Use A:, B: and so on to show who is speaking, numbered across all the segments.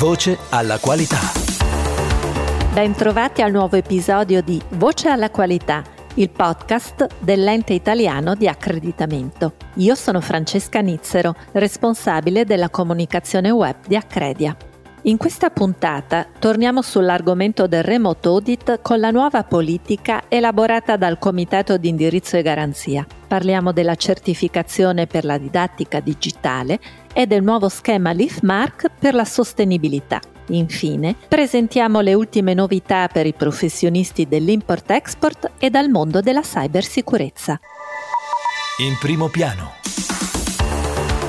A: Voce alla qualità.
B: Bentrovati al nuovo episodio di Voce alla qualità, il podcast dell'ente italiano di accreditamento. Io sono Francesca Nizzero, responsabile della comunicazione web di Accredia. In questa puntata torniamo sull'argomento del remote audit con la nuova politica elaborata dal Comitato di indirizzo e garanzia. Parliamo della certificazione per la didattica digitale e del nuovo schema LeafMark per la sostenibilità. Infine, presentiamo le ultime novità per i professionisti dell'import-export e dal mondo della cybersicurezza.
A: In primo piano.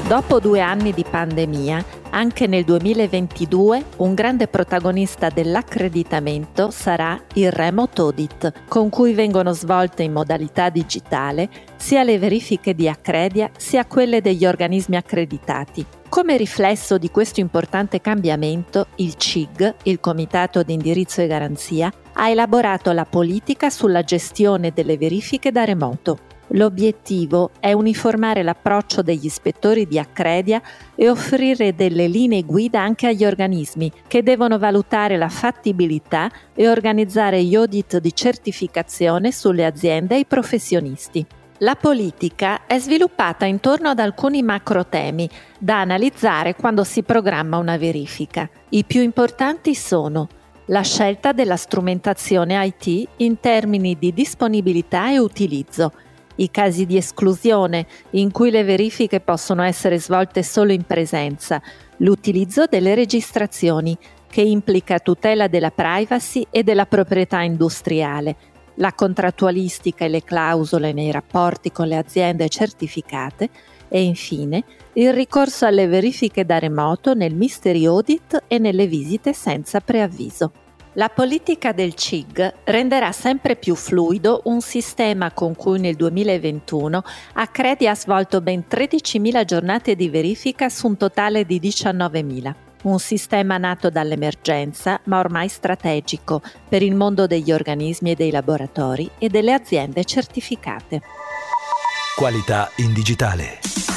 B: Dopo due anni di pandemia, anche nel 2022 un grande protagonista dell'accreditamento sarà il Remote Audit, con cui vengono svolte in modalità digitale sia le verifiche di Accredia sia quelle degli organismi accreditati. Come riflesso di questo importante cambiamento, il CIG, il Comitato di indirizzo e garanzia, ha elaborato la politica sulla gestione delle verifiche da remoto. L'obiettivo è uniformare l'approccio degli ispettori di Accredia e offrire delle linee guida anche agli organismi che devono valutare la fattibilità e organizzare gli audit di certificazione sulle aziende e i professionisti. La politica è sviluppata intorno ad alcuni macro temi da analizzare quando si programma una verifica. I più importanti sono la scelta della strumentazione IT in termini di disponibilità e utilizzo, i casi di esclusione in cui le verifiche possono essere svolte solo in presenza, l'utilizzo delle registrazioni, che implica tutela della privacy e della proprietà industriale, la contrattualistica e le clausole nei rapporti con le aziende certificate. E infine il ricorso alle verifiche da remoto nel mystery audit e nelle visite senza preavviso. La politica del CIG renderà sempre più fluido un sistema con cui nel 2021 Accredi ha svolto ben 13.000 giornate di verifica su un totale di 19.000. Un sistema nato dall'emergenza, ma ormai strategico per il mondo degli organismi e dei laboratori e delle aziende certificate.
A: Qualità in digitale.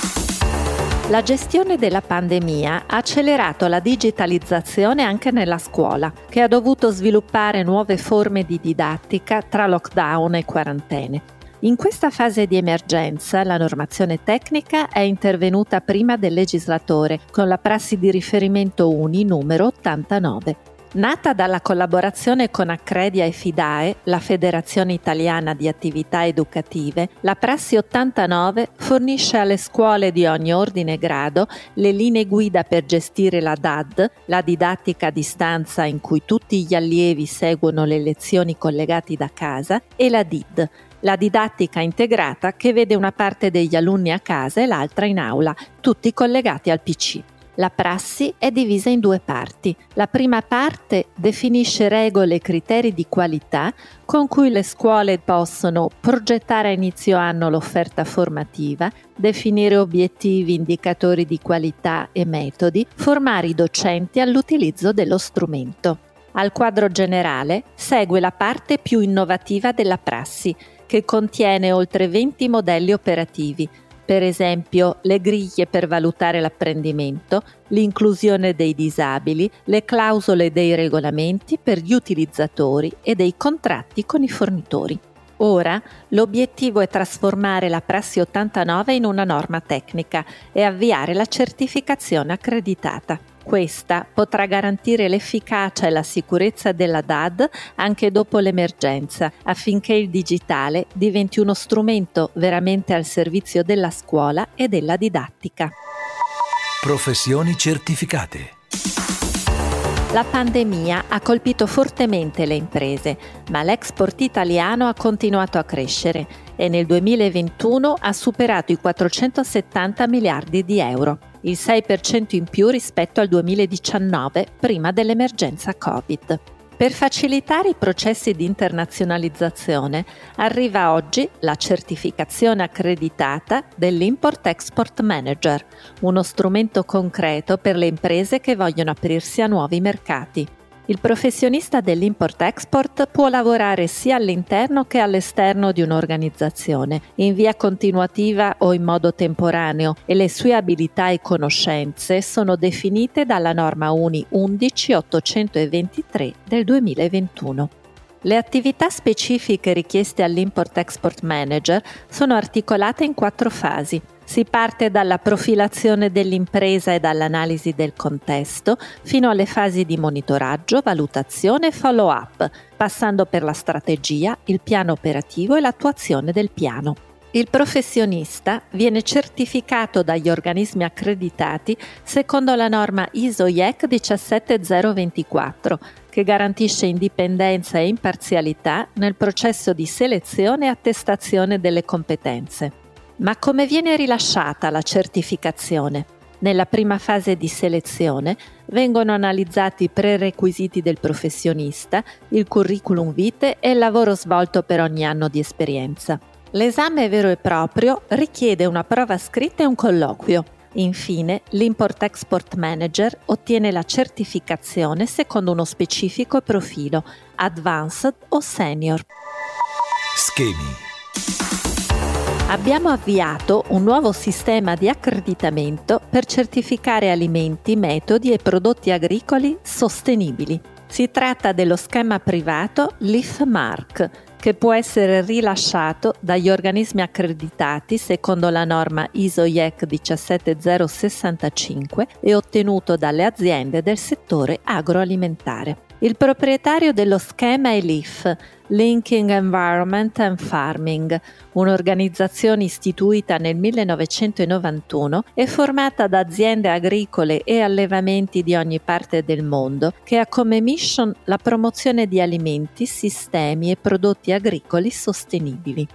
B: La gestione della pandemia ha accelerato la digitalizzazione anche nella scuola, che ha dovuto sviluppare nuove forme di didattica tra lockdown e quarantene. In questa fase di emergenza la normazione tecnica è intervenuta prima del legislatore con la prassi di riferimento UNI numero 89. Nata dalla collaborazione con Accredia e Fidae, la Federazione Italiana di Attività Educative, la Prassi 89 fornisce alle scuole di ogni ordine e grado le linee guida per gestire la DAD, la didattica a distanza in cui tutti gli allievi seguono le lezioni collegati da casa, e la DID, la didattica integrata che vede una parte degli alunni a casa e l'altra in aula, tutti collegati al PC. La prassi è divisa in due parti. La prima parte definisce regole e criteri di qualità con cui le scuole possono progettare a inizio anno l'offerta formativa, definire obiettivi, indicatori di qualità e metodi, formare i docenti all'utilizzo dello strumento. Al quadro generale segue la parte più innovativa della prassi, che contiene oltre 20 modelli operativi, per esempio le griglie per valutare l'apprendimento, l'inclusione dei disabili, le clausole dei regolamenti per gli utilizzatori e dei contratti con i fornitori. Ora l'obiettivo è trasformare la Prassi 89 in una norma tecnica e avviare la certificazione accreditata. Questa potrà garantire l'efficacia e la sicurezza della DAD anche dopo l'emergenza, affinché il digitale diventi uno strumento veramente al servizio della scuola e della didattica.
A: Professioni certificate.
B: La pandemia ha colpito fortemente le imprese, ma l'export italiano ha continuato a crescere e nel 2021 ha superato i 470 miliardi di euro il 6% in più rispetto al 2019, prima dell'emergenza Covid. Per facilitare i processi di internazionalizzazione arriva oggi la certificazione accreditata dell'Import-Export Manager, uno strumento concreto per le imprese che vogliono aprirsi a nuovi mercati. Il professionista dell'import-export può lavorare sia all'interno che all'esterno di un'organizzazione, in via continuativa o in modo temporaneo e le sue abilità e conoscenze sono definite dalla norma UNI 11823 del 2021. Le attività specifiche richieste all'import-export manager sono articolate in quattro fasi. Si parte dalla profilazione dell'impresa e dall'analisi del contesto fino alle fasi di monitoraggio, valutazione e follow-up, passando per la strategia, il piano operativo e l'attuazione del piano. Il professionista viene certificato dagli organismi accreditati secondo la norma ISO-IEC 17024, che garantisce indipendenza e imparzialità nel processo di selezione e attestazione delle competenze. Ma come viene rilasciata la certificazione? Nella prima fase di selezione vengono analizzati i prerequisiti del professionista, il curriculum vitae e il lavoro svolto per ogni anno di esperienza. L'esame vero e proprio richiede una prova scritta e un colloquio. Infine, l'import-export manager ottiene la certificazione secondo uno specifico profilo, advanced o senior.
A: Schemi
B: Abbiamo avviato un nuovo sistema di accreditamento per certificare alimenti, metodi e prodotti agricoli sostenibili. Si tratta dello schema privato LeafMark, che può essere rilasciato dagli organismi accreditati secondo la norma ISO-IEC 17065 e ottenuto dalle aziende del settore agroalimentare. Il proprietario dello schema è l'IF, Linking Environment and Farming, un'organizzazione istituita nel 1991 e formata da aziende agricole e allevamenti di ogni parte del mondo, che ha come mission la promozione di alimenti, sistemi e prodotti agricoli sostenibili.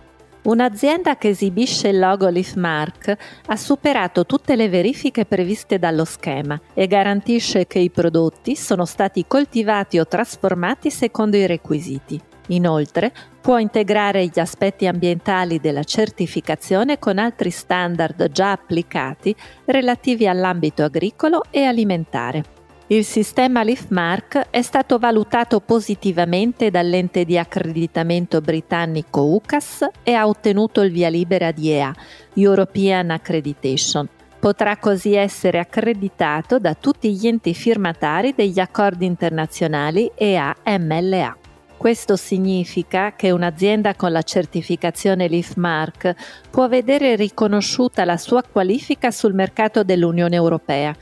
B: Un'azienda che esibisce il logo Leafmark ha superato tutte le verifiche previste dallo schema e garantisce che i prodotti sono stati coltivati o trasformati secondo i requisiti. Inoltre, può integrare gli aspetti ambientali della certificazione con altri standard già applicati relativi all'ambito agricolo e alimentare. Il sistema LeafMark è stato valutato positivamente dall'ente di accreditamento britannico UCAS e ha ottenuto il via libera di EA, European Accreditation. Potrà così essere accreditato da tutti gli enti firmatari degli accordi internazionali EA-MLA. Questo significa che un'azienda con la certificazione LeafMark può vedere riconosciuta la sua qualifica sul mercato dell'Unione Europea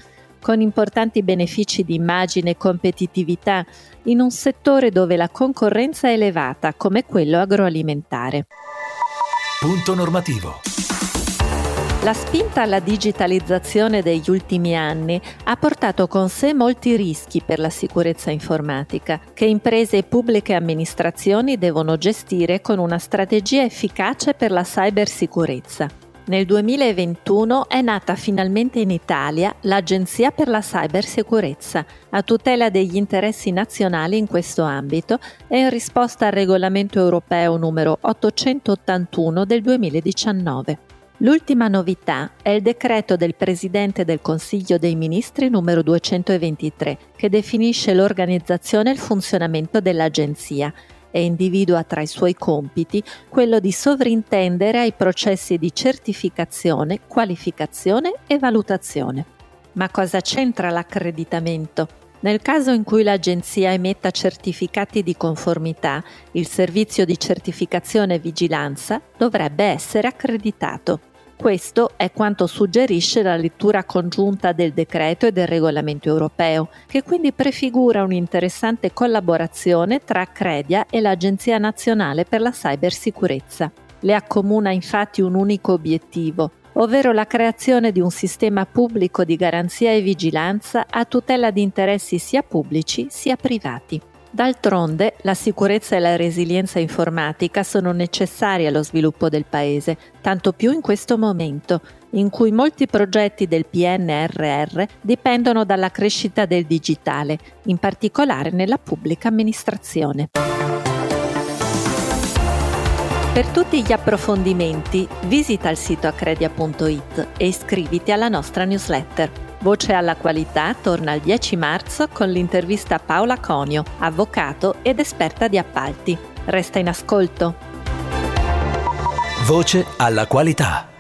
B: con importanti benefici di immagine e competitività in un settore dove la concorrenza è elevata come quello agroalimentare.
A: Punto normativo.
B: La spinta alla digitalizzazione degli ultimi anni ha portato con sé molti rischi per la sicurezza informatica, che imprese e pubbliche amministrazioni devono gestire con una strategia efficace per la cybersicurezza. Nel 2021 è nata finalmente in Italia l'Agenzia per la Cybersicurezza, a tutela degli interessi nazionali in questo ambito e in risposta al regolamento europeo numero 881 del 2019. L'ultima novità è il decreto del Presidente del Consiglio dei Ministri numero 223, che definisce l'organizzazione e il funzionamento dell'Agenzia e individua tra i suoi compiti quello di sovrintendere ai processi di certificazione, qualificazione e valutazione. Ma cosa c'entra l'accreditamento? Nel caso in cui l'agenzia emetta certificati di conformità, il servizio di certificazione e vigilanza dovrebbe essere accreditato. Questo è quanto suggerisce la lettura congiunta del decreto e del regolamento europeo, che quindi prefigura un'interessante collaborazione tra Accredia e l'Agenzia nazionale per la cybersicurezza. Le accomuna infatti un unico obiettivo, ovvero la creazione di un sistema pubblico di garanzia e vigilanza a tutela di interessi sia pubblici sia privati. D'altronde, la sicurezza e la resilienza informatica sono necessarie allo sviluppo del Paese, tanto più in questo momento, in cui molti progetti del PNRR dipendono dalla crescita del digitale, in particolare nella pubblica amministrazione. Per tutti gli approfondimenti visita il sito accredia.it e iscriviti alla nostra newsletter. Voce alla qualità torna il 10 marzo con l'intervista a Paola Conio, avvocato ed esperta di appalti. Resta in ascolto.
A: Voce alla qualità.